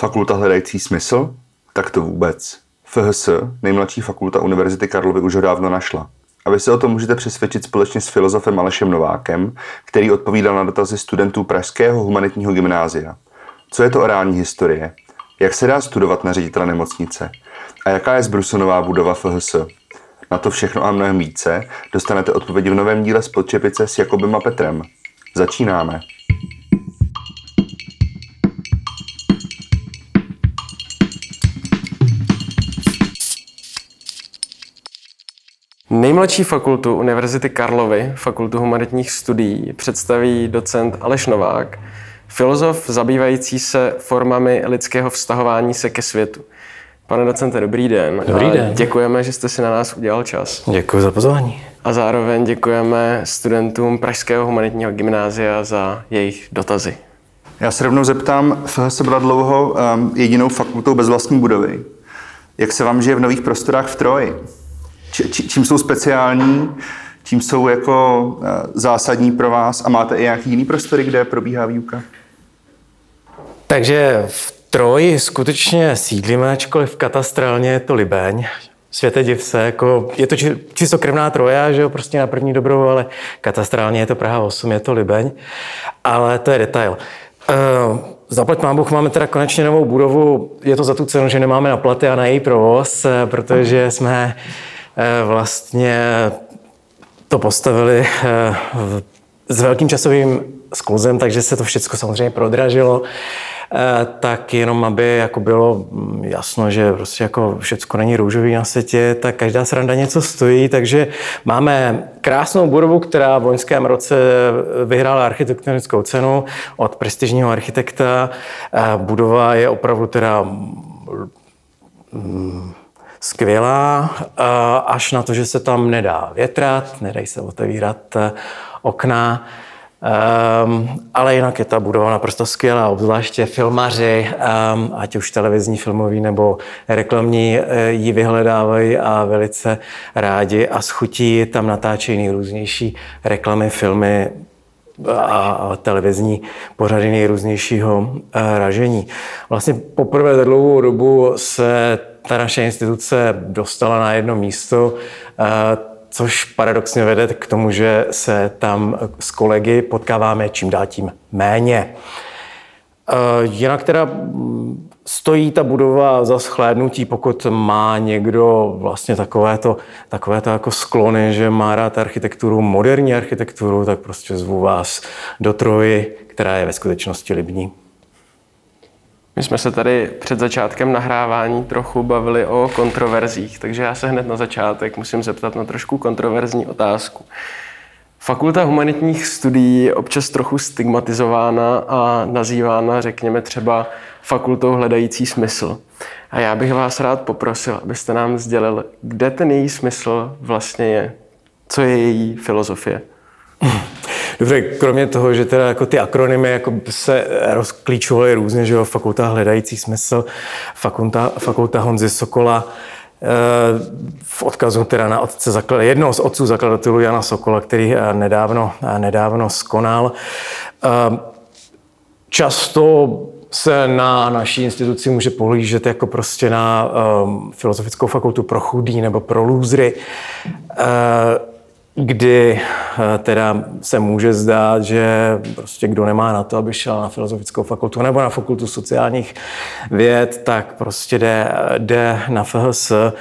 Fakulta hledající smysl? Tak to vůbec. FHS, nejmladší fakulta Univerzity Karlovy, už ho dávno našla. A vy se o tom můžete přesvědčit společně s filozofem Alešem Novákem, který odpovídal na dotazy studentů Pražského humanitního gymnázia. Co je to orální historie? Jak se dá studovat na ředitele nemocnice? A jaká je zbrusonová budova FHS? Na to všechno a mnohem více dostanete odpovědi v novém díle z Podčepice s Jakobem a Petrem. Začínáme. Nejmladší fakultu Univerzity Karlovy, Fakultu humanitních studií, představí docent Aleš Novák, filozof zabývající se formami lidského vztahování se ke světu. Pane docente, dobrý den. Dobrý den. Děkujeme, že jste si na nás udělal čas. Děkuji za pozvání. A zároveň děkujeme studentům Pražského humanitního gymnázia za jejich dotazy. Já se rovnou zeptám, FHS byla dlouho um, jedinou fakultou bez vlastní budovy. Jak se vám žije v nových prostorách v Troji? Či, čím jsou speciální, čím jsou jako uh, zásadní pro vás a máte i nějaký jiný prostory, kde probíhá výuka? Takže v Troji skutečně sídlíme, ačkoliv katastrálně je to Libeň. Světe div se, jako je to čistokrevná Troja, že jo, prostě na první dobrou, ale katastrálně je to Praha 8, je to Libeň. Ale to je detail. Uh, Zaplať mám Bůh, máme teda konečně novou budovu. Je to za tu cenu, že nemáme na platy a na její provoz, eh, protože jsme uh, vlastně to postavili uh, s velkým časovým skluzem, takže se to všechno samozřejmě prodražilo. Eh, tak jenom aby jako bylo jasno, že prostě jako všecko není růžový na světě, tak každá sranda něco stojí, takže máme krásnou budovu, která v loňském roce vyhrála architektonickou cenu od prestižního architekta. Eh, budova je opravdu teda mm, skvělá, eh, až na to, že se tam nedá větrat, nedají se otevírat okna. Um, ale jinak je ta budova naprosto skvělá, obzvláště filmaři, um, ať už televizní, filmový nebo reklamní, eh, ji vyhledávají a velice rádi a schutí tam natáčejí nejrůznější reklamy, filmy a, a televizní pořady nejrůznějšího uh, ražení. Vlastně poprvé za dlouhou dobu se ta naše instituce dostala na jedno místo. Uh, což paradoxně vede k tomu, že se tam s kolegy potkáváme čím dál tím méně. Eh, jinak teda mm, stojí ta budova za schlédnutí, pokud má někdo vlastně takovéto, takovéto jako sklony, že má rád architekturu, moderní architekturu, tak prostě zvu vás do Troji, která je ve skutečnosti libní. My jsme se tady před začátkem nahrávání trochu bavili o kontroverzích, takže já se hned na začátek musím zeptat na trošku kontroverzní otázku. Fakulta humanitních studií je občas trochu stigmatizována a nazývána, řekněme, třeba fakultou hledající smysl. A já bych vás rád poprosil, abyste nám sdělil, kde ten její smysl vlastně je. Co je její filozofie? Dobře, kromě toho, že teda jako ty akronymy jako se rozklíčovaly různě, že jo, fakulta hledající smysl, fakulta, fakulta Honzy Sokola, eh, v odkazu teda na otce jednoho z otců zakladatelů Jana Sokola, který eh, nedávno, eh, nedávno skonal. Často se na naší instituci může pohlížet jako prostě na um, filozofickou fakultu pro chudý nebo pro lůzry. Uh, kdy eh, teda se může zdát, že prostě kdo nemá na to, aby šel na filozofickou fakultu nebo na fakultu sociálních věd, tak prostě jde, jde na FHS eh,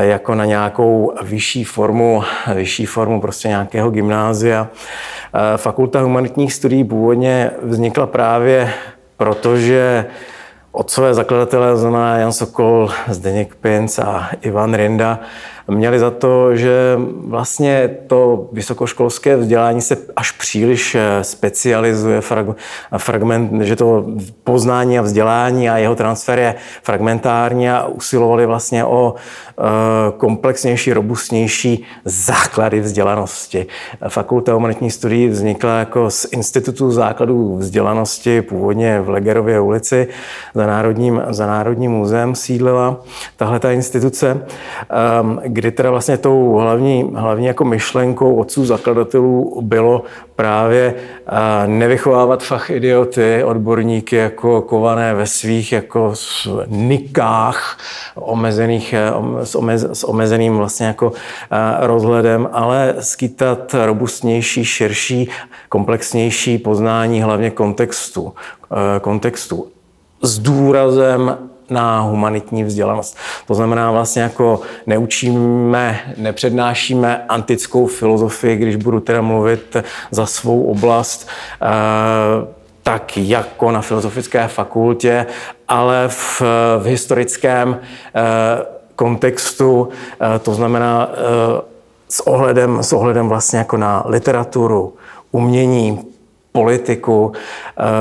jako na nějakou vyšší formu, vyšší formu prostě nějakého gymnázia. Eh, Fakulta humanitních studií původně vznikla právě protože otcové zakladatelé, znamená Jan Sokol, Zdeněk Pinc a Ivan Rinda, měli za to, že vlastně to vysokoškolské vzdělání se až příliš eh, specializuje, fragment, že to poznání a vzdělání a jeho transfer je fragmentární a usilovali vlastně o eh, komplexnější, robustnější základy vzdělanosti. Fakulta humanitních studií vznikla jako z Institutu základů vzdělanosti, původně v Legerově ulici, za Národním, za Národním muzeem sídlila tahle ta instituce, ehm, kdy teda vlastně tou hlavní, hlavní jako myšlenkou otců zakladatelů bylo právě nevychovávat fach idioty, odborníky jako kované ve svých jako nikách omezených, s, omez, s omezeným vlastně jako rozhledem, ale skýtat robustnější, širší, komplexnější poznání hlavně kontextu. kontextu s důrazem na humanitní vzdělanost. To znamená vlastně jako neučíme, nepřednášíme antickou filozofii, když budu teda mluvit za svou oblast, eh, tak jako na filozofické fakultě, ale v, v historickém eh, kontextu, eh, to znamená s ohledem, s ohledem vlastně jako na literaturu, umění, politiku,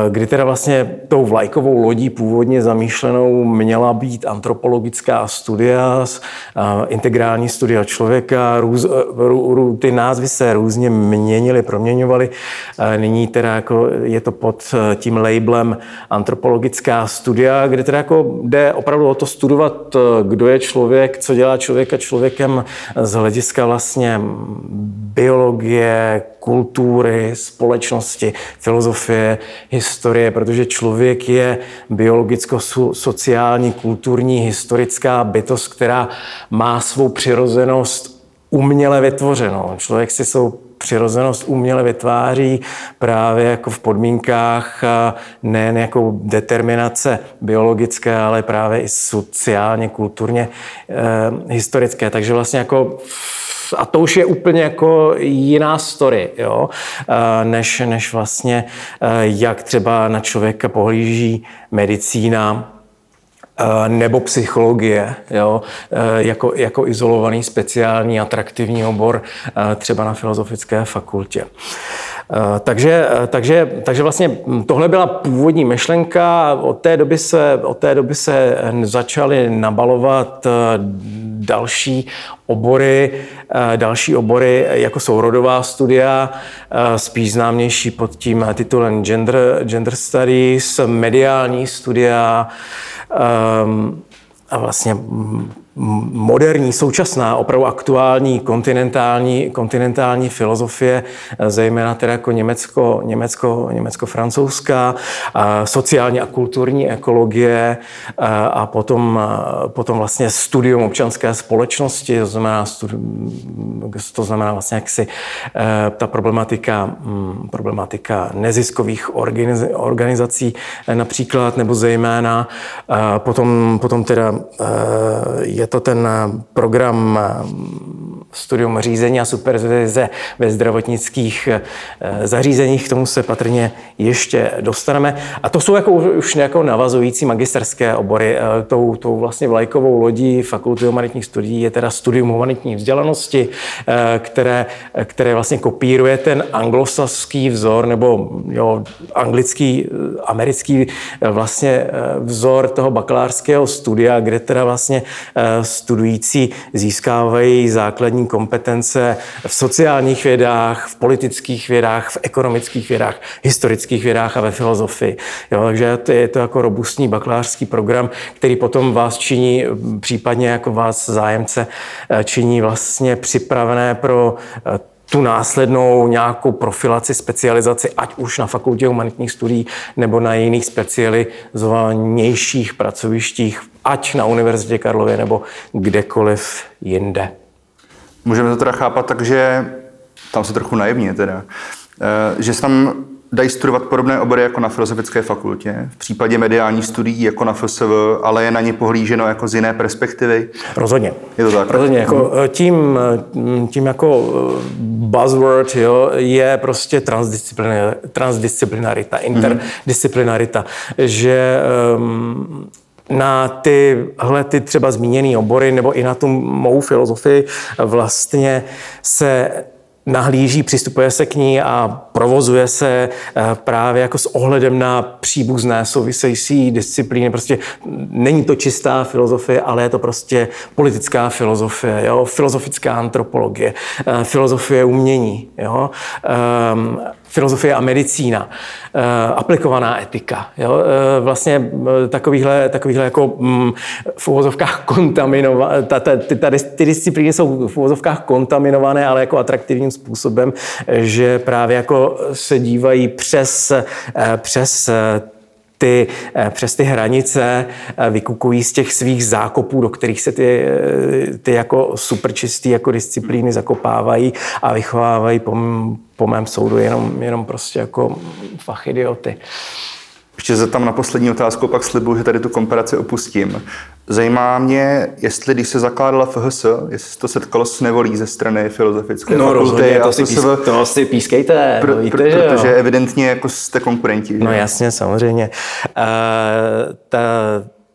kdy teda vlastně tou vlajkovou lodí původně zamýšlenou měla být antropologická studia, eh, integrální studia člověka, růz, eh, ty názvy se různě měnily, proměňovaly. Nyní teda jako je to pod tím labelem antropologická studia, kde teda jako jde opravdu o to studovat, kdo je člověk, co dělá člověka člověkem z hlediska vlastně biologie, kultury, společnosti, filozofie, historie, protože člověk je biologicko-sociální, kulturní, historická bytost, která má svou přirozenost uměle vytvořenou. Člověk si svou přirozenost uměle vytváří právě jako v podmínkách nejen jako determinace biologické, ale právě i sociálně, kulturně, eh, historické. Takže vlastně jako a to už je úplně jako jiná story, jo? Než, než vlastně, jak třeba na člověka pohlíží medicína, nebo psychologie, jo, jako, jako izolovaný speciální atraktivní obor třeba na filozofické fakultě. Takže, takže, takže vlastně tohle byla původní myšlenka. Od té doby se, od té doby se začaly nabalovat další obory, další obory, jako jsou rodová studia, spíš známější pod tím titulem Gender, gender Studies, mediální studia, a vlastně moderní, současná, opravdu aktuální kontinentální, kontinentální filozofie, zejména teda jako Německo, Německo, Německo-francouzská, sociální a kulturní ekologie a potom, potom vlastně studium občanské společnosti, to znamená, to znamená vlastně jaksi e, ta problematika, hm, problematika neziskových organizací e, například, nebo zejména potom, potom teda je to ten eh, program eh, studium řízení a supervize ve zdravotnických eh, zařízeních, k tomu se patrně ještě dostaneme. A to jsou jako už jako navazující magisterské obory. Tou, tou vlastně vlajkovou lodí Fakulty humanitních studií je teda studium humanitní vzdělanosti, které, které vlastně kopíruje ten anglosaský vzor nebo jo, anglický, americký vlastně vzor toho bakalářského studia, kde teda vlastně studující získávají základní kompetence v sociálních vědách, v politických vědách, v ekonomických vědách, historických vědách a ve filozofii. Jo, takže to je to jako robustní bakalářský program, který potom vás činí, případně jako vás zájemce, eh, činí vlastně připravené pro eh, tu následnou nějakou profilaci, specializaci, ať už na fakultě humanitních studií nebo na jiných specializovanějších pracovištích, ať na Univerzitě Karlově nebo kdekoliv jinde. Můžeme to teda chápat tak, že tam se trochu naivně teda, eh, že se tam dají studovat podobné obory jako na Filozofické fakultě, v případě mediálních studií jako na FSV, ale je na ně pohlíženo jako z jiné perspektivy? Rozhodně. Je to tak? Rozhodně. Jako, eh, tím, eh, tím jako buzzword jo, je prostě transdisciplinarita, interdisciplinarita, mm-hmm. že um, na tyhle ty třeba zmíněné obory nebo i na tu mou filozofii vlastně se nahlíží, přistupuje se k ní a provozuje se eh, právě jako s ohledem na příbuzné související disciplíny. Prostě není to čistá filozofie, ale je to prostě politická filozofie, jo? filozofická antropologie, eh, filozofie umění. Jo? Um, filozofie a medicína, aplikovaná etika. Jo? Vlastně takovýhle, takovýhle jako mm, v uvozovkách kontaminované, ta, ta, ty, ta, ty disciplíny jsou v uvozovkách kontaminované, ale jako atraktivním způsobem, že právě jako se dívají přes, přes ty, eh, přes ty hranice eh, vykukují z těch svých zákopů, do kterých se ty, eh, ty jako superčistý jako disciplíny zakopávají a vychovávají po, po mém soudu jenom, jenom prostě jako fachidioty. Ještě se tam na poslední otázku, pak slibuju, že tady tu komparaci opustím. Zajímá mě, jestli když se zakládala FHS, jestli se to setkalo s nevolí ze strany filozofické no, fakulty. Rozhodně, to, si pís, to si pískejte. Pro, víte, pro, že protože jo? evidentně jako jste konkurenti. Že? No jasně, samozřejmě. Uh, ta,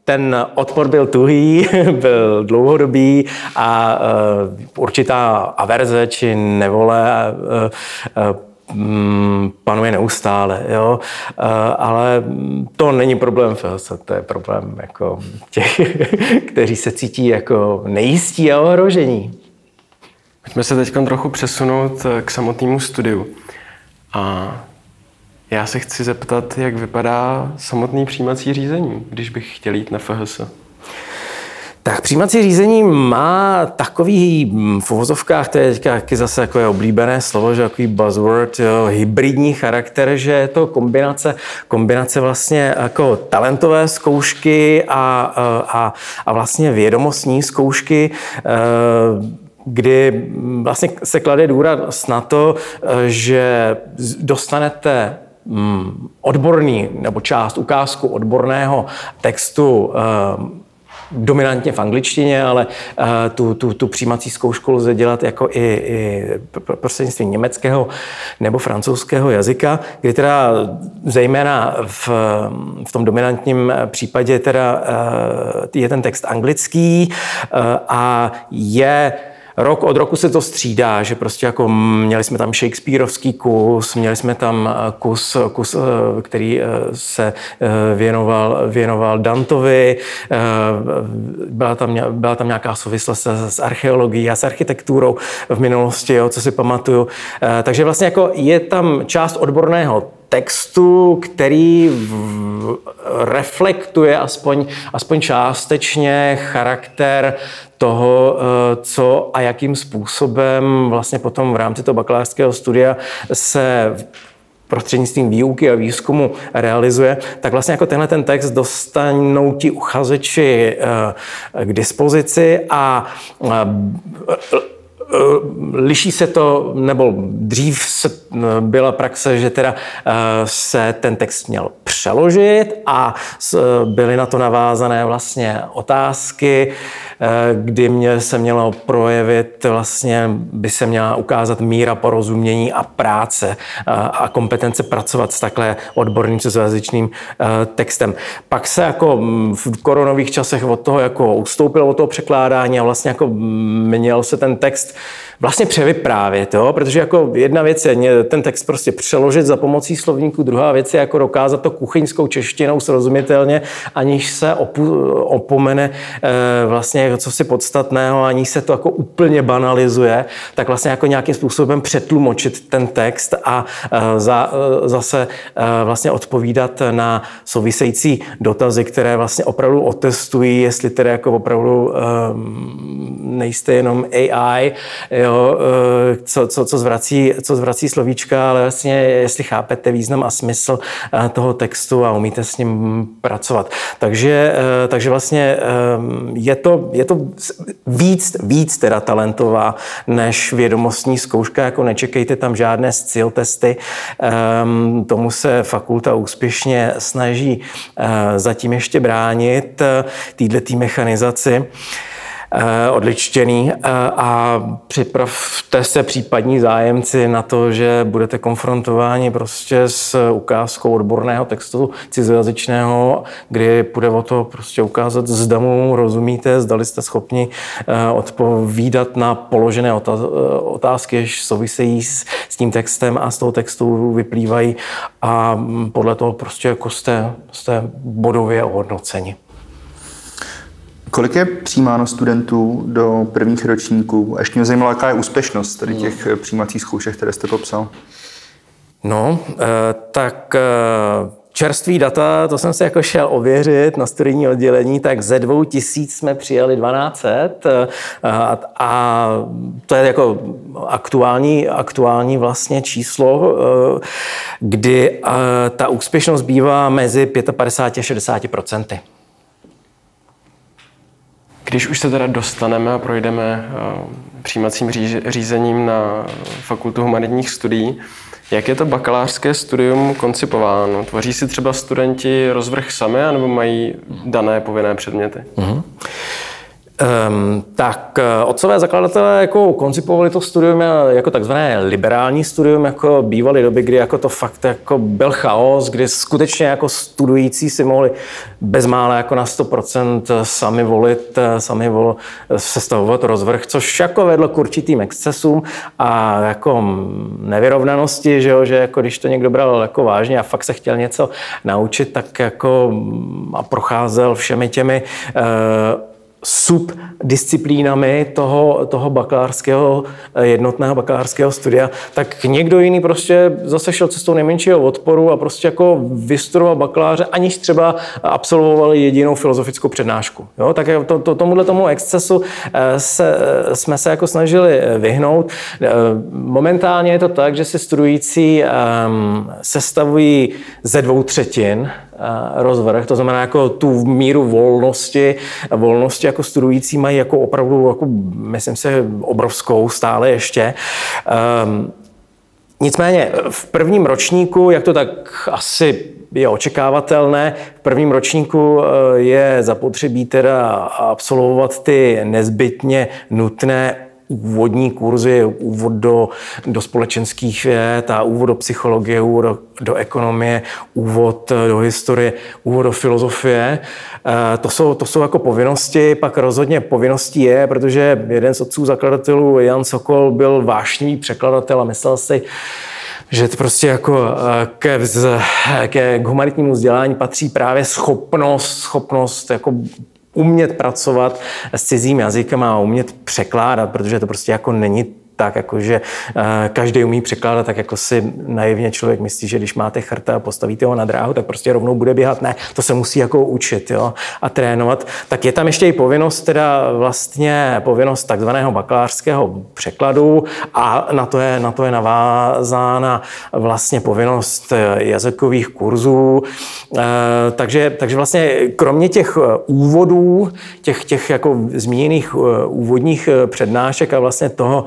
ten odpor byl tuhý, byl dlouhodobý a uh, určitá averze či nevole uh, uh, panuje neustále, jo? ale to není problém FHS, to je problém jako těch, kteří se cítí jako nejistí a ohrožení. Pojďme se teď trochu přesunout k samotnému studiu. A já se chci zeptat, jak vypadá samotný přijímací řízení, když bych chtěl jít na FHS. Tak přijímací řízení má takový mm, v uvozovkách, to je teďka taky zase jako je oblíbené slovo, že takový buzzword, jo, hybridní charakter, že je to kombinace, kombinace vlastně jako talentové zkoušky a, a, a vlastně vědomostní zkoušky, eh, kdy vlastně se klade důraz na to, eh, že dostanete mm, odborný nebo část ukázku odborného textu eh, dominantně v angličtině, ale uh, tu, tu, tu přijímací zkoušku lze dělat jako i, i prostřednictvím německého nebo francouzského jazyka, kdy teda zejména v, v tom dominantním případě teda uh, je ten text anglický uh, a je rok od roku se to střídá, že prostě jako měli jsme tam Shakespeareovský kus, měli jsme tam eh, kus, kus eh, který eh, se věnoval, věnoval Dantovi, byla tam, byla tam nějaká souvislost s archeologií a s architekturou v minulosti, jo, co si pamatuju. Takže vlastně jako je tam část odborného textu, který reflektuje aspoň, aspoň částečně charakter toho, eh, co a jakým způsobem vlastně potom v rámci toho bakalářského studia se prostřednictvím výuky a výzkumu realizuje, tak vlastně jako tenhle ten text dostanou ti uchazeči eh, k dispozici a eh, liší se to, nebo dřív eh, byla praxe, že teda eh, se ten text měl přeložit a byly na to navázané vlastně otázky, kdy mě se mělo projevit, vlastně by se měla ukázat míra porozumění a práce a kompetence pracovat s takhle odborným cizojazyčným textem. Pak se jako mm, v koronových časech od toho jako ustoupilo od toho překládání a vlastně jako měl se ten text vlastně převyprávět, jo? protože jako jedna věc je ten text prostě přeložit za pomocí slovníku, druhá věc je jako dokázat to kuchyňskou češtinou srozumitelně, aniž se opu, opomene e, vlastně co si podstatného, aniž se to jako úplně banalizuje, tak vlastně jako nějakým způsobem přetlumočit ten text a e, za, e, zase e, vlastně odpovídat na související dotazy, které vlastně opravdu otestují, jestli tedy jako opravdu e, nejste jenom AI, jo, eh, co, co, co, zvrací, co zvrací slovíčka, ale vlastně jestli chápete význam a smysl eh, toho textu a umíte s ním pracovat. Takže, eh, takže vlastně je to, je to víc, víc teda talentová než vědomostní zkouška, jako nečekejte tam žádné scil testy. Tomu se fakulta úspěšně snaží zatím ještě bránit této mechanizaci. Eh, odličtěný eh, a připravte se případní zájemci na to, že budete konfrontováni prostě s ukázkou odborného textu cizojazyčného, kdy půjde o to prostě ukázat, zda mu rozumíte, zdali jste schopni eh, odpovídat na položené otázky, jež souvisejí s, s tím textem a z toho textu vyplývají a podle toho prostě jako jste, jste bodově ohodnoceni. Kolik je přijímáno studentů do prvních ročníků? A ještě mě zajímalo, jaká je úspěšnost tady těch přijímacích zkoušek, které jste popsal. No, tak Čerstvý data, to jsem se jako šel ověřit na studijní oddělení, tak ze dvou tisíc jsme přijali 1200 eh, a, a to je jako aktuální, aktuální vlastně číslo, eh, kdy eh, ta úspěšnost bývá mezi 55 a 60 procenty. Když už se teda dostaneme a projdeme přijímacím řízením na Fakultu humanitních studií, jak je to bakalářské studium koncipováno? Tvoří si třeba studenti rozvrh sami, anebo mají dané povinné předměty? Uh-huh. Um, tak eh, otcové zakladatelé jako koncipovali to studium jako takzvané liberální studium, jako bývaly doby, kdy jako to fakt jako byl chaos, kdy skutečně jako studující si mohli bezmále jako na 100% sami volit, eh, sami vol, sestavovat rozvrh, což jako vedlo k určitým excesům a jako nevyrovnanosti, že, jo, že jako když to někdo bral jako vážně a fakt se chtěl něco naučit, tak jako a procházel všemi těmi uh, subdisciplínami toho, toho bakalářského, eh, jednotného bakalářského studia, tak někdo jiný prostě zase šel cestou nejmenšího odporu a prostě jako vystudoval bakaláře, aniž třeba absolvoval jedinou filozofickou přednášku. Jo? Tak to, to, tomuhle tomu excesu eh, se, eh, jsme se jako snažili vyhnout. Momentálně je to tak, že si studující um, sestavují ze dvou třetin rozvrh, to znamená jako tu míru volnosti, volnosti jako studující mají jako opravdu, jako, myslím si, obrovskou stále ještě. Um, Nicméně v prvním ročníku, jak to tak asi je očekávatelné, v prvním ročníku eh, je zapotřebí teda absolvovat ty nezbytně nutné úvodní kurzy, úvod do, do společenských věd a úvod do psychologie, úvod do, do ekonomie, úvod do historie, úvod do filozofie. Eh, to jsou, to jsou jako povinnosti, pak rozhodně povinností je, protože jeden z otců zakladatelů, Jan Sokol, byl vášnivý překladatel a myslel si, že to prostě jako eh, ke, vz, ke k humanitnímu vzdělání patří právě schopnost, schopnost jako umět pracovat s cizím jazykem a umět překládat, protože to prostě jako není tak, jako že eh, každý umí překládat, tak jako si naivně člověk myslí, že když máte chrta a postavíte ho na dráhu, tak prostě rovnou bude běhat. Ne, to se musí jako učit jo, a trénovat. Tak je tam ještě i povinnost, teda vlastně povinnost takzvaného bakalářského překladu a na to je, na to je navázána vlastně povinnost eh, jazykových kurzů. Eh, takže, takže vlastně kromě těch úvodů, těch, těch jako zmíněných úvodních přednášek a vlastně toho,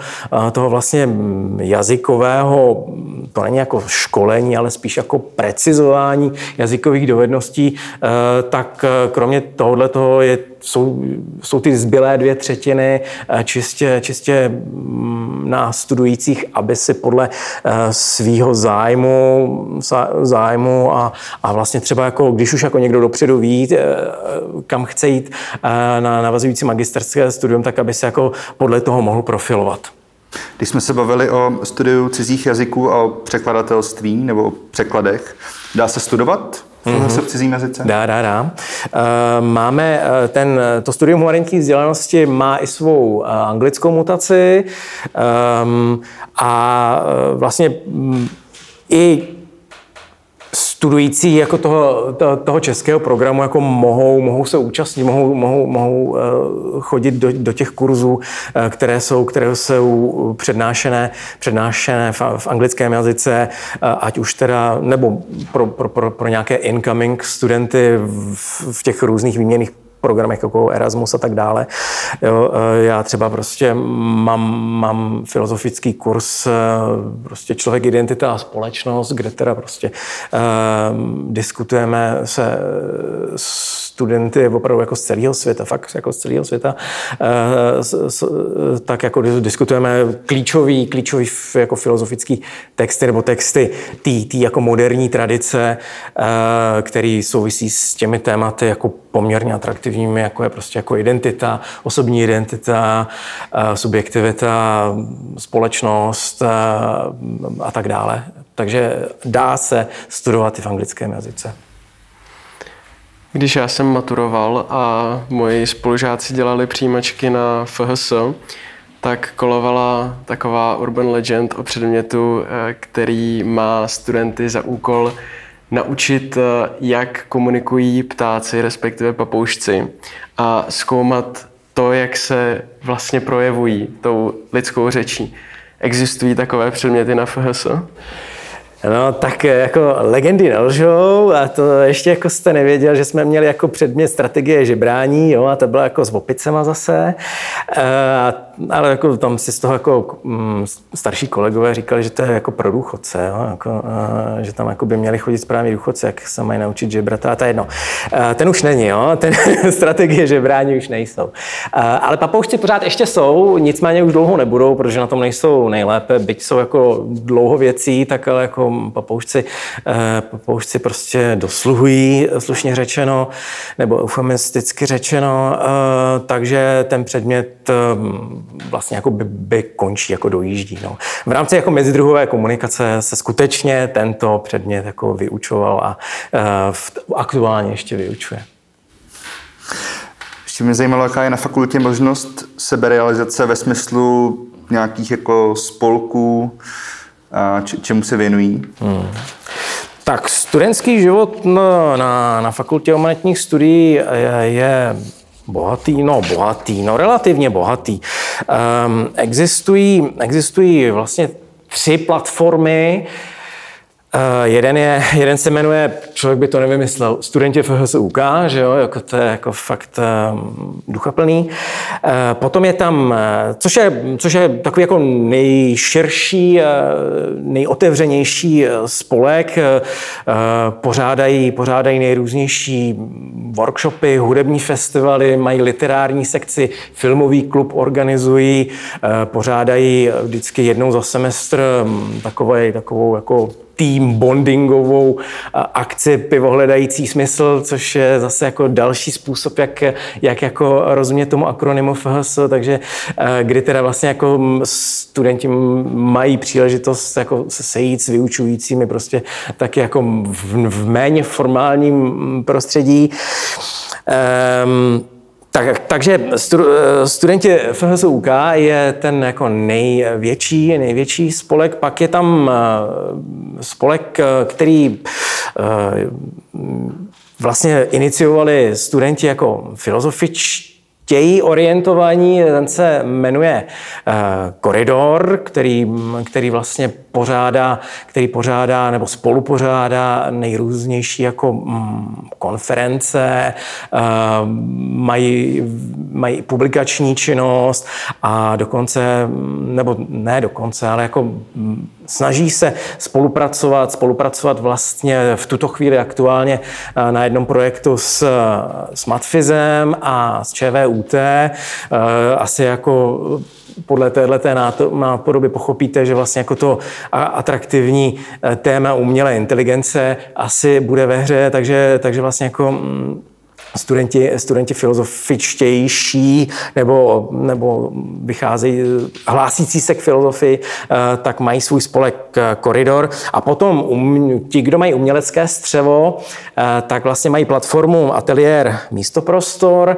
toho vlastně jazykového, to není jako školení, ale spíš jako precizování jazykových dovedností, eh, tak eh, kromě tohohle toho je, jsou, jsou ty zbylé dvě třetiny eh, čistě, čistě mm, na studujících, aby si podle svýho zájmu, zájmu a, a vlastně třeba jako, když už jako někdo dopředu ví, kam chce jít na navazující magisterské studium, tak aby se jako podle toho mohl profilovat. Když jsme se bavili o studiu cizích jazyků a o překladatelství nebo o překladech, dá se studovat mm-hmm. v cizím jazyce? Dá, dá, dá. Eh, máme eh, ten, to studium humanitní vzdělanosti má i svou eh, anglickou mutaci ehm, a vlastně mm, i studující jako toho, toho českého programu jako mohou, mohou se účastnit, mohou, mohou, mohou eh, chodit do, do těch kurzů, eh, které jsou, které jsou přednášené, přednášené v, v anglickém jazyce, eh, ať už teda, nebo pro, pro, pro, pro nějaké incoming studenty v, v těch různých výměných programech jako Erasmus a tak dále. Jo, e, já třeba prostě mám, mám filozofický kurz e, prostě člověk, identita a společnost, kde teda prostě um, diskutujeme se studenty opravdu jako z celého světa, fakt jako z celého světa, tak jako diskutujeme klíčový, klíčový jako filozofický texty nebo texty té jako moderní tradice, který souvisí s těmi tématy jako poměrně atraktivními, jako je prostě jako identita, osobní identita, subjektivita, společnost a tak dále. Takže dá se studovat i v anglickém jazyce. Když já jsem maturoval a moji spolužáci dělali přijímačky na FHS, tak kolovala taková urban legend o předmětu, eh, který má studenty za úkol naučit, eh, jak komunikují ptáci, respektive papoušci a zkoumat to, jak se vlastně projevují tou lidskou řečí. Existují takové předměty na FHS? No, tak eh, jako legendy nelžou a to ještě jako jste nevěděl, že jsme měli jako předmět strategie žebrání, jo, a to bylo jako s opicema zase. E, ale jako tam si z toho jako mm, starší kolegové říkali, že to je jako pro důchodce, jo, jako, e, že tam jako by měli chodit správně důchodce, jak se mají naučit žebrat, a to je jedno. E, ten už není, jo, ten strategie žebrání už nejsou. E, ale papoušci pořád ještě jsou, nicméně už dlouho nebudou, protože na tom nejsou nejlépe, byť jsou jako dlouho věcí, tak ale jako papoušci, eh, papoušci prostě dosluhují, slušně řečeno, nebo eufemisticky řečeno, eh, takže ten předmět eh, vlastně jako by, by končí, jako dojíždí. No. V rámci jako mezidruhové komunikace se skutečně tento předmět jako vyučoval a aktuálně ještě vyučuje. Ještě mě zajímalo, jaká je na fakultě možnost seberealizace ve smyslu nějakých jako spolků, čemu se věnují? Hmm. Tak studentský život na, na, na fakultě humanitních studií je, je bohatý, no bohatý, no relativně bohatý. Um, existují, existují vlastně tři platformy, Uh, jeden, je, jeden se jmenuje, člověk by to nevymyslel, studenti FHSUK, že jo, jako to je jako fakt uh, duchaplný. Uh, potom je tam, uh, což je, což je takový jako nejširší, uh, nejotevřenější spolek, uh, pořádají, pořádají nejrůznější workshopy, hudební festivaly, mají literární sekci, filmový klub organizují, uh, pořádají vždycky jednou za semestr um, takové, takovou jako tým bondingovou akci pivohledající smysl, což je zase jako další způsob, jak, jak jako rozumět tomu akronymu FHS, takže kdy teda vlastně jako studenti mají příležitost jako se sejít s vyučujícími prostě taky jako v, v méně formálním prostředí. Um, tak, takže stu, studenti FHSUK je ten jako největší, největší spolek, pak je tam eh, spolek, který eh, vlastně iniciovali studenti jako filozofič, chtějí orientování, ten se jmenuje uh, Koridor, který, který vlastně pořádá, který pořádá nebo spolupořádá nejrůznější jako mm, konference, uh, mají, mají publikační činnost a dokonce, nebo ne dokonce, ale jako mm, snaží se spolupracovat, spolupracovat vlastně v tuto chvíli aktuálně eh, na jednom projektu s, s Matfizem a s ČVUT. Eh, asi jako podle této nápodoby pochopíte, že vlastně jako to atraktivní eh, téma umělé inteligence asi bude ve hře, takže, takže vlastně jako mm, studenti, studenti filozofičtější nebo, nebo vycházejí, hlásící se k filozofii, eh, tak mají svůj spolek eh, Koridor. A potom um, ti, kdo mají umělecké střevo, eh, tak vlastně mají platformu Ateliér Místoprostor,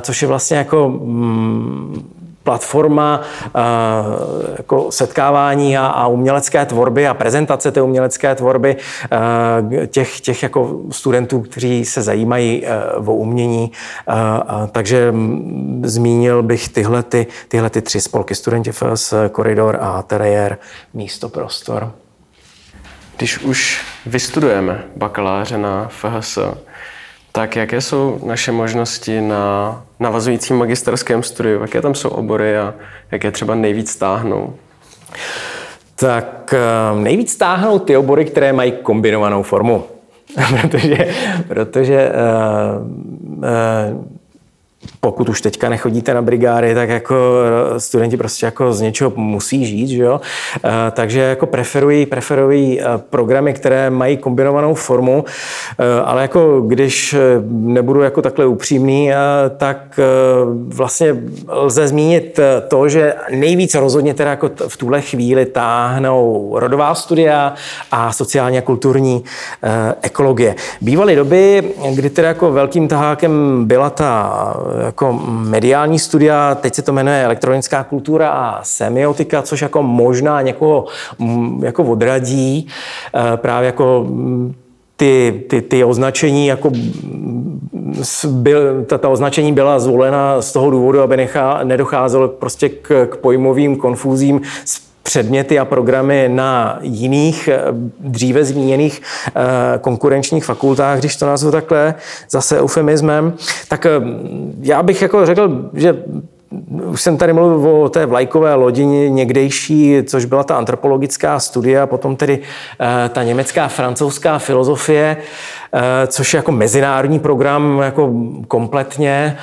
což je vlastně jako mm, platforma eh, jako setkávání a, a umělecké tvorby a prezentace té umělecké tvorby eh, těch, těch jako studentů, kteří se zajímají eh, o umění. Takže zmínil bych tyhle, ty, tyhle ty tři spolky, Studenti FS, Koridor a Atelier, Místo Prostor. Když už vystudujeme bakaláře na FHS, tak jaké jsou naše možnosti na navazujícím magisterském studiu? Jaké tam jsou obory a jaké třeba nejvíc stáhnou? Tak eh, nejvíc stáhnou ty obory, které mají kombinovanou formu. protože protože uh, uh, pokud už teďka nechodíte na brigády, tak jako eh, studenti prostě jako z něčeho musí žít, že jo? Eh, takže jako preferují, preferují eh, programy, které mají kombinovanou formu, ale jako když nebudu jako takhle upřímný, tak vlastně lze zmínit to, že nejvíc rozhodně teda jako v tuhle chvíli táhnou rodová studia a sociálně a kulturní ekologie. Bývaly doby, kdy teda jako velkým tahákem byla ta jako mediální studia, teď se to jmenuje elektronická kultura a semiotika, což jako možná někoho mm, jako odradí, eh, právě jako mm, ty, ty, ty označení jako byl, ta, ta označení byla zvolena z toho důvodu, aby nechá, nedocházelo prostě k, k pojmovým konfúzím s předměty a programy na jiných, eh, dříve zmíněných eh, konkurenčních fakultách, když to nazvu takhle, zase eufemismem, tak eh, já bych jako řekl, že už jsem tady mluvil o té vlajkové lodi někdejší, což byla ta antropologická studia, potom tedy ta německá, francouzská filozofie, což je jako mezinárodní program jako kompletně.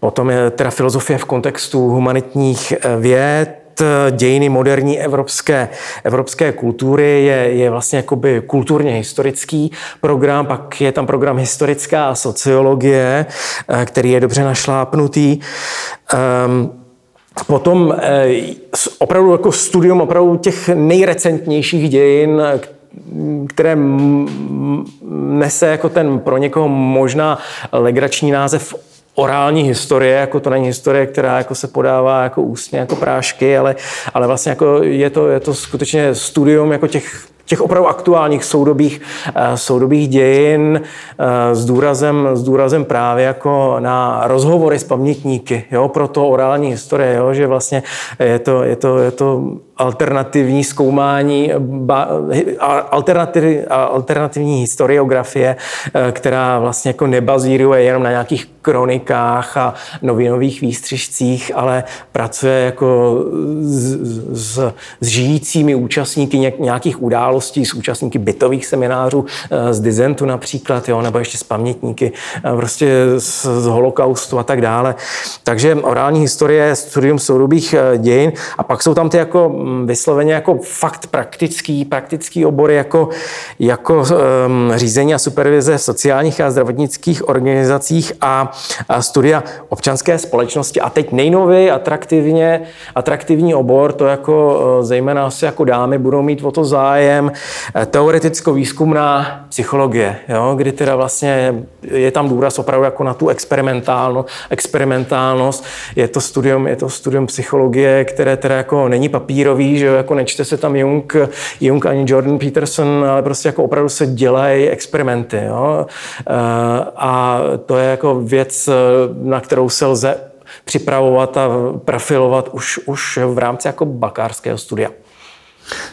Potom je teda filozofie v kontextu humanitních věd, Eh, dějiny moderní evropské, evropské kultury je, je vlastně jakoby kulturně historický program, pak je tam program historická sociologie, eh, který je dobře našlápnutý. Um, Potom eh, opravdu jako studium opravdu těch nejrecentnějších dějin, které nese jako ten pro někoho možná legrační název orální historie, jako to není historie, která jako se podává jako ústně, jako prášky, ale, ale vlastně jako je, to, je to skutečně studium jako těch těch opravdu aktuálních soudobých, eh, soudobých dějin eh, s důrazem, s důrazem právě jako na rozhovory s pamětníky, jo, pro to orální historie, jo, že vlastně je to, je to, je to alternativní zkoumání, alternativ, alternativní historiografie, eh, která vlastně jako nebazíruje jenom na nějakých kronikách a novinových výstřižcích, ale pracuje jako s, s, s žijícími účastníky nějakých událostí, s účastníky bytových seminářů, eh, z dizentu například, jo, nebo ještě s pamětníky, eh, prostě z, z holokaustu a tak dále. Takže orální historie, studium soudobých dějin a pak jsou tam ty jako vysloveně jako fakt praktický, praktický obory jako, jako um, řízení a supervize v sociálních a zdravotnických organizacích a, a studia občanské společnosti. A teď nejnový atraktivně, atraktivní obor, to jako eh, zejména asi jako dámy budou mít o to zájem, eh, teoreticko-výzkumná psychologie, jo, kdy teda vlastně je tam důraz opravdu jako na tu experimentálno, experimentálnost. Je to studium, je to studium psychologie, které teda jako není papírový, zajímavý, že jako nečte se tam Jung, Jung ani Jordan Peterson, ale prostě jako opravdu se dělají experimenty. Jo? Eh, a to je jako věc, na kterou se lze připravovat a profilovat už, už v rámci jako bakářského studia.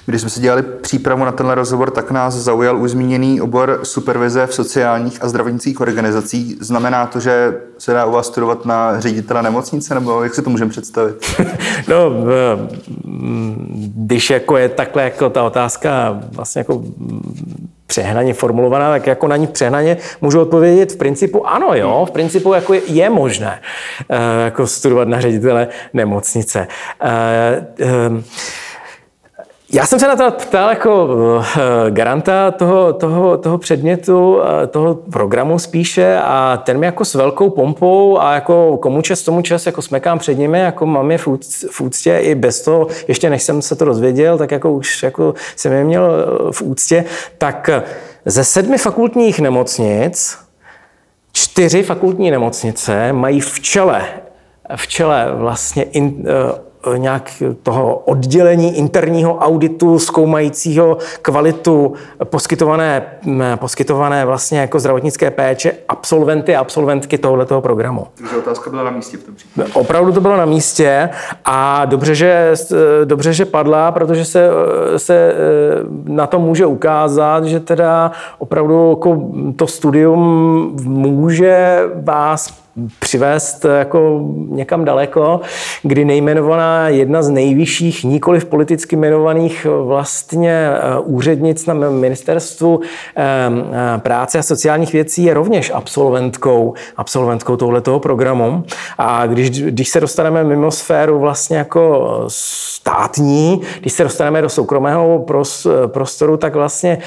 Když jsme si dělali přípravu na tenhle rozhovor, tak nás zaujal už zmíněný obor supervize v sociálních a zdravotnických organizacích. Znamená to, že se dá u vás studovat na ředitele nemocnice, nebo jak si to můžeme představit? no, když jako je takhle jako ta otázka vlastně jako přehnaně formulovaná, tak jako na ní přehnaně můžu odpovědět v principu ano, jo, v principu jako je, je možné uh, jako studovat na ředitele nemocnice. Uh, uh, já jsem se na to ptal jako eh, garanta toho, toho, toho předmětu, eh, toho programu spíše a ten mi jako s velkou pompou a jako komu čas tomu čas jako smekám před nimi, jako mám je v úctě i bez toho, ještě než jsem se to dozvěděl, tak jako už jako jsem je měl eh, v úctě, tak ze sedmi fakultních nemocnic čtyři fakultní nemocnice mají v čele v čele vlastně in, nějak toho oddělení interního auditu zkoumajícího kvalitu poskytované, poskytované vlastně jako zdravotnické péče absolventy a absolventky tohoto programu. Takže otázka byla na místě v tom případě. Opravdu to bylo na místě a dobře, že, dobře, že padla, protože se, se na to může ukázat, že teda opravdu jako to studium může vás přivést jako někam daleko, kdy nejmenovaná jedna z nejvyšších, nikoliv politicky jmenovaných vlastně eh, úřednic na ministerstvu eh, eh, práce a sociálních věcí je rovněž absolventkou, absolventkou tohletoho programu. A když, když se dostaneme mimo sféru vlastně jako státní, když se dostaneme do soukromého prostoru, tak vlastně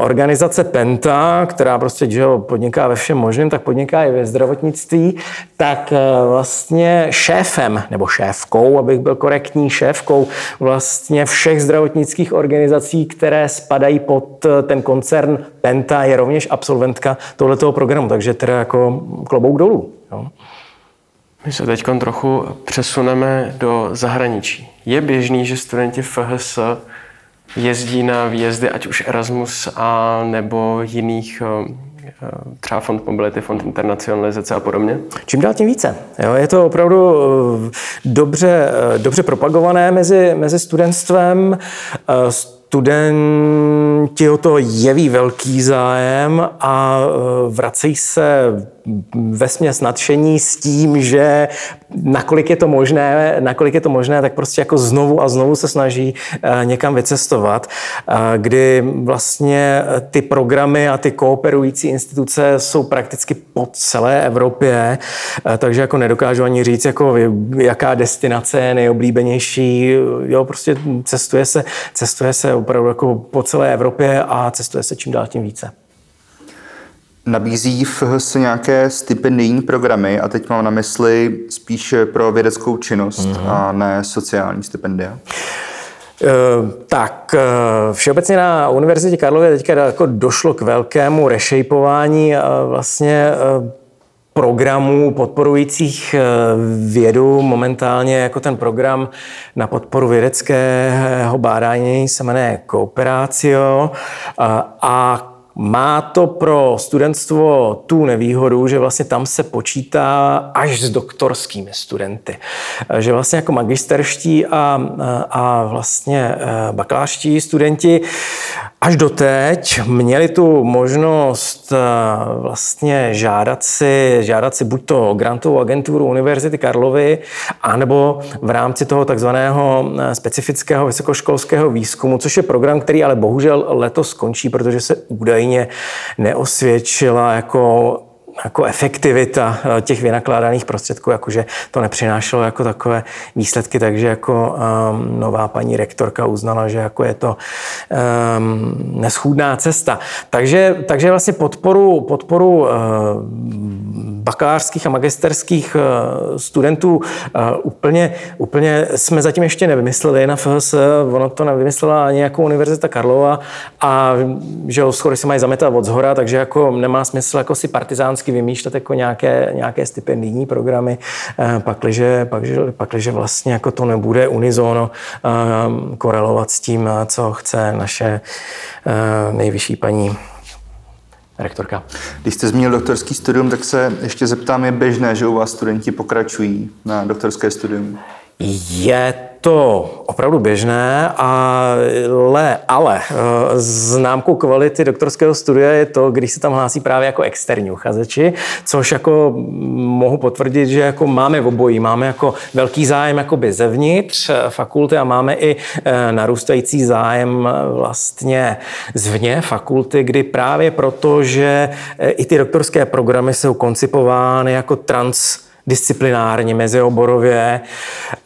organizace Penta, která prostě že podniká ve všem možném, tak podniká i ve zdravotnictví, předsednictví, tak eh, vlastně šéfem, nebo šéfkou, abych byl korektní, šéfkou vlastně všech zdravotnických organizací, které spadají pod eh, ten koncern Penta, je rovněž absolventka tohoto programu, takže teda jako klobouk dolů. Jo? My se teď trochu přesuneme do zahraničí. Je běžný, že studenti FHS jezdí na výjezdy, ať už Erasmus a nebo jiných eh, třeba Fond Mobility, Fond internacionalizace a podobně? Čím dál tím více. Jo, je to opravdu eh, dobře, eh, dobře propagované mezi, mezi studentstvem studenti o to jeví velký zájem a vracejí se ve směs nadšení s tím, že nakolik je to možné, nakolik je to možné, tak prostě jako znovu a znovu se snaží e, někam vycestovat, e, kdy vlastně ty programy a ty kooperující instituce jsou prakticky po celé Evropě, takže jako nedokážu ani říct, jako jaká destinace je nejoblíbenější, jo, prostě cestuje se, cestuje se opravdu jako po celé Evropě a cestuje se čím dál tím více. Nabízí FHS nějaké stipendijní programy a teď mám na mysli spíš pro vědeckou činnost mm-hmm. a ne sociální stipendia? Eh, tak, eh, všeobecně na Univerzitě Karlově teďka jako došlo k velkému rešejpování vlastně eh, programů podporujících vědu. Momentálně jako ten program na podporu vědeckého bádání se jmenuje Cooperatio a má to pro studentstvo tu nevýhodu, že vlastně tam se počítá až s doktorskými studenty. Že vlastně jako magisterští a, a vlastně eh, bakalářští studenti až doteď měli tu možnost eh, vlastně žádat si, žádat si buď to grantovou agenturu Univerzity Karlovy, anebo v rámci toho takzvaného eh, specifického vysokoškolského výzkumu, což je program, který ale bohužel letos skončí, protože se údajně neosvědčila jako jako efektivita eh, těch vynakládaných prostředků, jakože to nepřinášelo jako takové výsledky, takže jako um, nová paní rektorka uznala, že jako je to um, neschůdná cesta. Takže, takže vlastně podporu, podporu uh, bakalářských a magisterských uh, studentů uh, úplně, úplně jsme zatím ještě nevymysleli na FHS, ono to nevymyslela ani jako Univerzita Karlova a že schody se mají zametat od zhora, takže jako nemá smysl jako si partizánský vždycky vymýšlet jako nějaké, nějaké stipendijní programy, eh, pakliže, pakliže, pakliže vlastně jako to nebude unizono eh, korelovat s tím, co chce naše eh, nejvyšší paní rektorka. Když jste zmínil doktorský studium, tak se ještě zeptám, je běžné, že u vás studenti pokračují na doktorské studium? Je to opravdu běžné, ale, ale eh, známkou kvality doktorského studia je to, když se tam hlásí právě jako externí uchazeči, což jako mohu potvrdit, že jako máme v obojí. Máme jako velký zájem jakoby zevnitř eh, fakulty a máme i eh, narůstající zájem vlastně zvně fakulty, kdy právě proto, že i ty doktorské programy jsou koncipovány jako trans disciplinárně, mezioborově,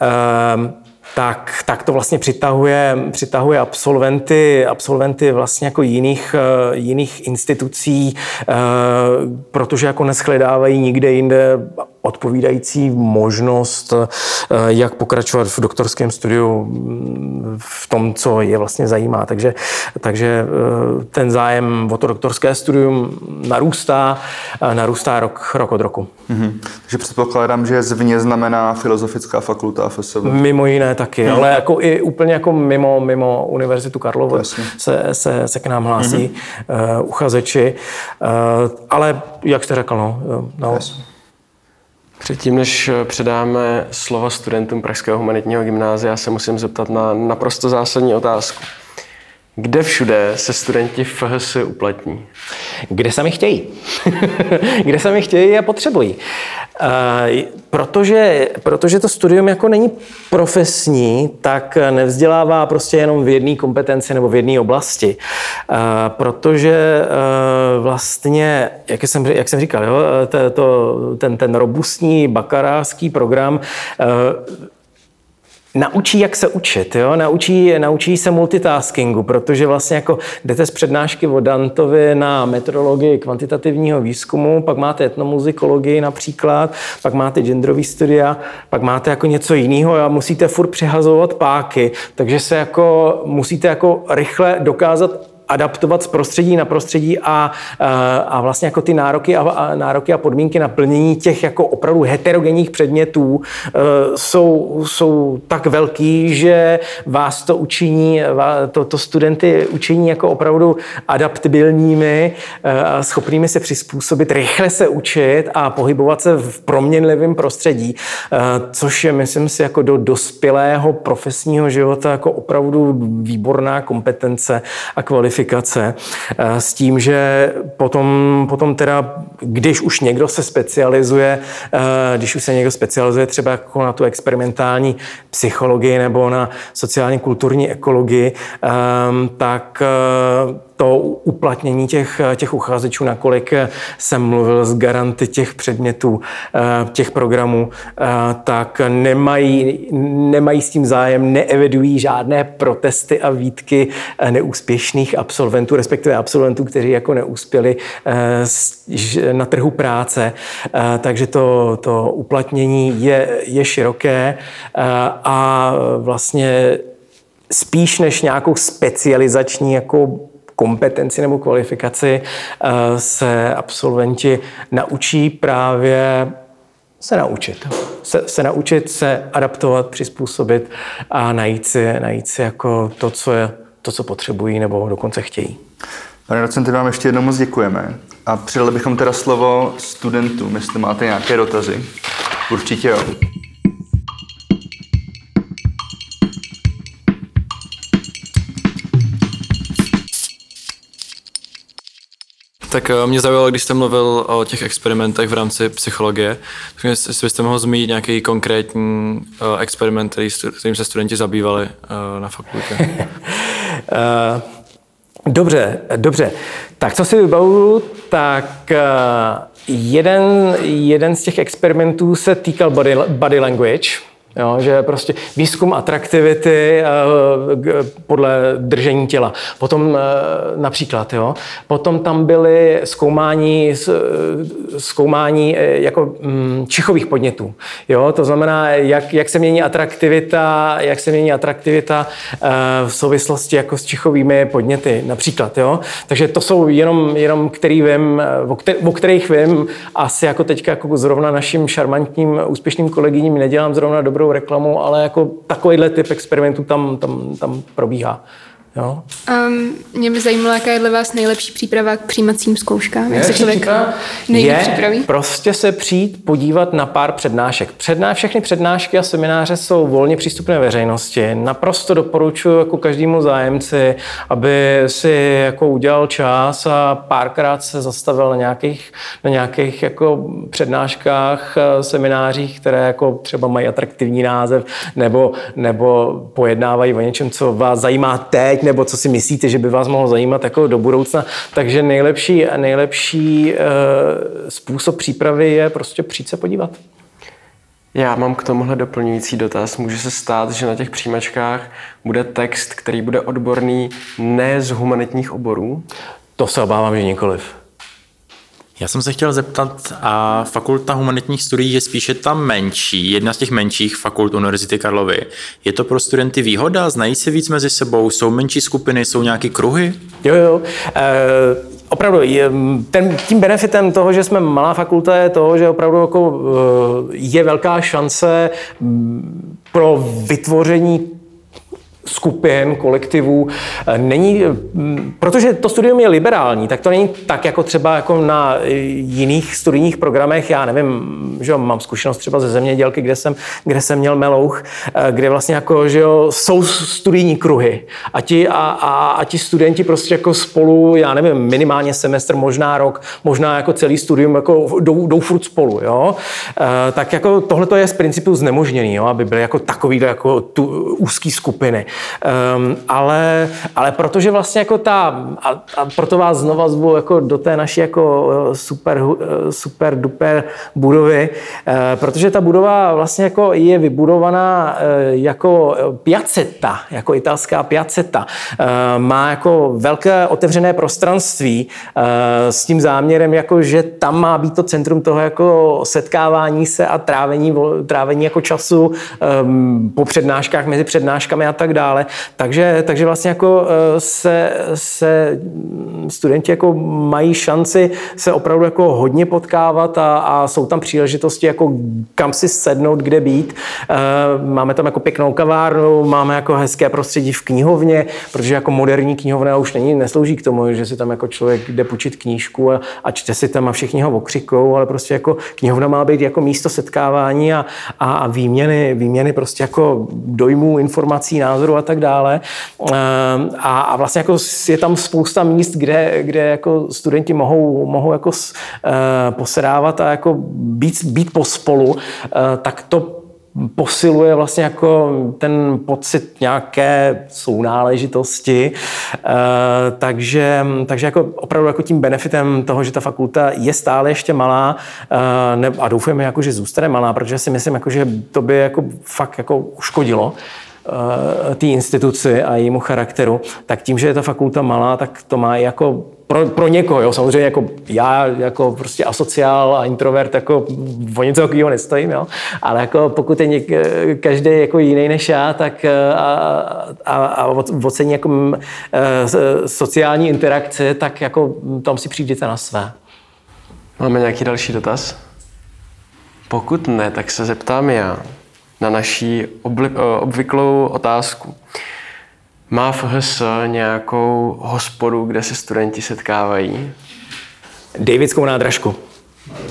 ehm, tak, tak to vlastně přitahuje, přitahuje absolventy, absolventy vlastně jako jiných, eh, jiných institucí, eh, protože jako neschledávají nikde jinde odpovídající možnost, eh, jak pokračovat v doktorském studiu mm, v tom, co je vlastně zajímá. Takže, takže eh, ten zájem o to doktorské studium narůstá, narůstá rok, rok od roku. Mm-hmm. Takže předpokládám, že zvně znamená Filozofická fakulta FSV. Mimo jiné taky, mm-hmm. ale jako i úplně jako mimo, mimo Univerzitu Karlovu se, se, se k nám hlásí mm-hmm. uh, uchazeči. Uh, ale jak jste řekl, no, no Předtím, než předáme slova studentům Pražského humanitního gymnázia, se musím zeptat na naprosto zásadní otázku. Kde všude se studenti FHS uplatní? Kde sami chtějí. Kde sami chtějí a potřebují. Uh, protože, protože to studium jako není profesní, tak nevzdělává prostě jenom v jedné kompetenci nebo v jedné oblasti. Uh, protože uh, vlastně, jak jsem, jak jsem říkal, jo, to, to, ten, ten robustní bakalářský program naučí, jak se učit, jo? Naučí, naučí se multitaskingu, protože vlastně jako jdete z přednášky o Dantovi na metodologii kvantitativního výzkumu, pak máte etnomuzikologii například, pak máte genderový studia, pak máte jako něco jiného a musíte furt přihazovat páky, takže se jako musíte jako rychle dokázat adaptovat z prostředí na prostředí a, a vlastně jako ty nároky a, a nároky a podmínky na plnění těch jako opravdu heterogenních předmětů jsou, jsou tak velký, že vás to učiní, to, to studenty učiní jako opravdu adaptibilními, schopnými se přizpůsobit, rychle se učit a pohybovat se v proměnlivém prostředí, což je, myslím si, jako do dospělého profesního života jako opravdu výborná kompetence a kvalifikace. S tím, že potom, potom teda, když už někdo se specializuje, když už se někdo specializuje třeba jako na tu experimentální psychologii nebo na sociálně kulturní ekologii, tak to uplatnění těch, těch uchazečů, nakolik jsem mluvil s garanty těch předmětů, eh, těch programů, eh, tak nemají, nemají s tím zájem, neevidují žádné protesty a výtky eh, neúspěšných absolventů, respektive absolventů, kteří jako neuspěli na trhu práce. Takže to, to uplatnění je, je široké a vlastně spíš než nějakou specializační jako kompetenci nebo kvalifikaci eh, se absolventi naučí právě se naučit. Se, se naučit se adaptovat, přizpůsobit a najít si, najít si jako to, co je to, co potřebují nebo dokonce chtějí. Pane docente, vám ještě jednou moc děkujeme. A přidali bychom teda slovo studentům, jestli máte nějaké dotazy. Určitě jo. Tak eh, mě zaujalo, když jste mluvil o těch experimentech v rámci psychologie, tak jestli byste mohl zmínit nějaký konkrétní uh, experiment, který, kterým se studenti zabývali uh, na fakultě. dobře, dobře. Tak co si vybavuju, tak jeden, jeden z těch experimentů se týkal body, body language, Jo, že prostě výzkum atraktivity uh, podle držení těla. Potom uh, například, jo, potom tam byly zkoumání, zkoumání jako um, čichových podnětů. Jo, to znamená, jak, jak se mění atraktivita, jak se mění atraktivita v souvislosti jako s čichovými podněty například. Jo. Takže to jsou jenom, jenom který vím, o, kter, o kterých vím, asi jako teďka jako zrovna naším šarmantním úspěšným kolegyním nedělám zrovna dobrou dobrou reklamu, ale jako takovýhle typ experimentů tam, tam, tam probíhá. Jo? Um, mě by zajímalo, jaká je dle vás nejlepší příprava k přijímacím zkouškám. Jak se člověk nejlíp připraví? prostě se přijít podívat na pár přednášek. Předná, všechny přednášky a semináře jsou volně přístupné veřejnosti. Naprosto doporučuji jako každému zájemci, aby si jako udělal čas a párkrát se zastavil na nějakých, na nějakých jako přednáškách, eh, seminářích, které jako třeba mají atraktivní název nebo, nebo pojednávají o něčem, co vás zajímá teď teď, nebo co si myslíte, že by vás mohlo zajímat jako do budoucna. Takže nejlepší, nejlepší e, způsob přípravy je prostě přijít se podívat. Já mám k tomuhle doplňující dotaz. Může se stát, že na těch přijímačkách bude text, který bude odborný ne z humanitních oborů? To se obávám, že nikoliv. Já jsem se chtěl zeptat, a fakulta humanitních studií je spíše ta menší, jedna z těch menších fakult Univerzity Karlovy. Je to pro studenty výhoda? Znají se víc mezi sebou? Jsou menší skupiny? Jsou nějaké kruhy? Jo, jo. E, opravdu, ten, tím benefitem toho, že jsme malá fakulta, je to, že opravdu jako, e, je velká šance pro vytvoření skupin, kolektivů. Eh, není, mm, protože to studium je liberální, tak to není tak jako třeba jako na eh, jiných studijních programech. Já nevím, že mám zkušenost třeba ze zemědělky, kde jsem, kde jsem měl melouch, eh, kde vlastně jako, že jo, jsou studijní kruhy a ti, a, a, a ti studenti prostě jako spolu, já nevím, minimálně semestr, možná rok, možná jako celý studium jako jdou, jdou furt spolu, jo. Tak jako tohle je z principu znemožněný, jo, aby byly jako takový jako tu úzký skupiny. Um, ale, ale protože vlastně jako ta, a, a proto vás znova zvu jako do té naší jako super, super duper budovy, eh, protože ta budova vlastně jako je vybudovaná eh, jako piaceta, jako italská piaceta. Má jako velké otevřené prostranství s tím záměrem, jako že tam má být to centrum toho jako setkávání se a trávení, trávení jako času ehm, po přednáškách, mezi přednáškami a tak dále. Takže, takže vlastně jako se, se studenti jako mají šanci se opravdu jako hodně potkávat a, a jsou tam příležitosti jako kam si sednout, kde být. Eh, máme tam jako pěknou kavárnu, máme jako hezké prostředí v knihovně, protože jako moderní knihovna už není, neslouží k tomu, že si tam jako člověk jde půjčit knížku a, a čte si tam a všichni ho okřikou, ale prostě jako knihovna má být jako místo setkávání a, a, a výměny, výměny prostě jako dojmů, informací, názorů a tak dále. Eh, a, a vlastně jako je tam spousta míst, kde, kde jako studenti mohou, mohou jako uh, posedávat a jako být, být pospolu, uh, tak to posiluje vlastně jako ten pocit nějaké sounáležitosti. E, takže, takže jako opravdu jako tím benefitem toho, že ta fakulta je stále ještě malá e, ne, a doufujeme, jako, že zůstane malá, protože si myslím, jako, že to by jako fakt jako uškodilo té instituci a jejímu charakteru, tak tím, že je ta fakulta malá, tak to má jako pro, pro někoho, jo, samozřejmě jako já jako prostě asociál a introvert jako o něco takového nestojím, jo, ale jako pokud je něk, každý jako jiný než já, tak a, a, a ocení jako e, sociální interakce, tak jako tam si přijdete na své. Máme nějaký další dotaz? Pokud ne, tak se zeptám já na naší obli, obvyklou otázku. Má FHS nějakou hospodu, kde se studenti setkávají? Davidskou nádražku.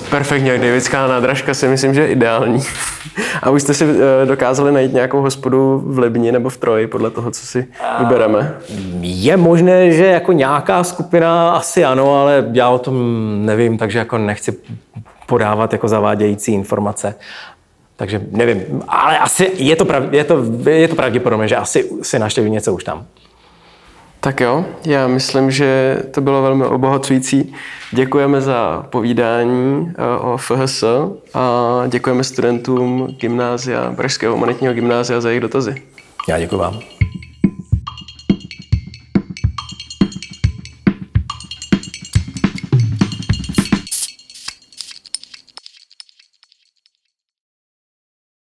Perfektně, Davidská nádražka si myslím, že je ideální. A už jste si eh, dokázali najít nějakou hospodu v Libni nebo v Troji, podle toho, co si vybereme? Je možné, že jako nějaká skupina asi ano, ale já o tom nevím, takže jako nechci podávat jako zavádějící informace. Takže nevím, ale asi je to, prav, je to, je to pravděpodobné, že asi si naštěví něco už tam. Tak jo, já myslím, že to bylo velmi obohacující. Děkujeme za povídání eh, o FHS a děkujeme studentům gymnázia, Pražského humanitního gymnázia za jejich dotazy. Já děkuji vám.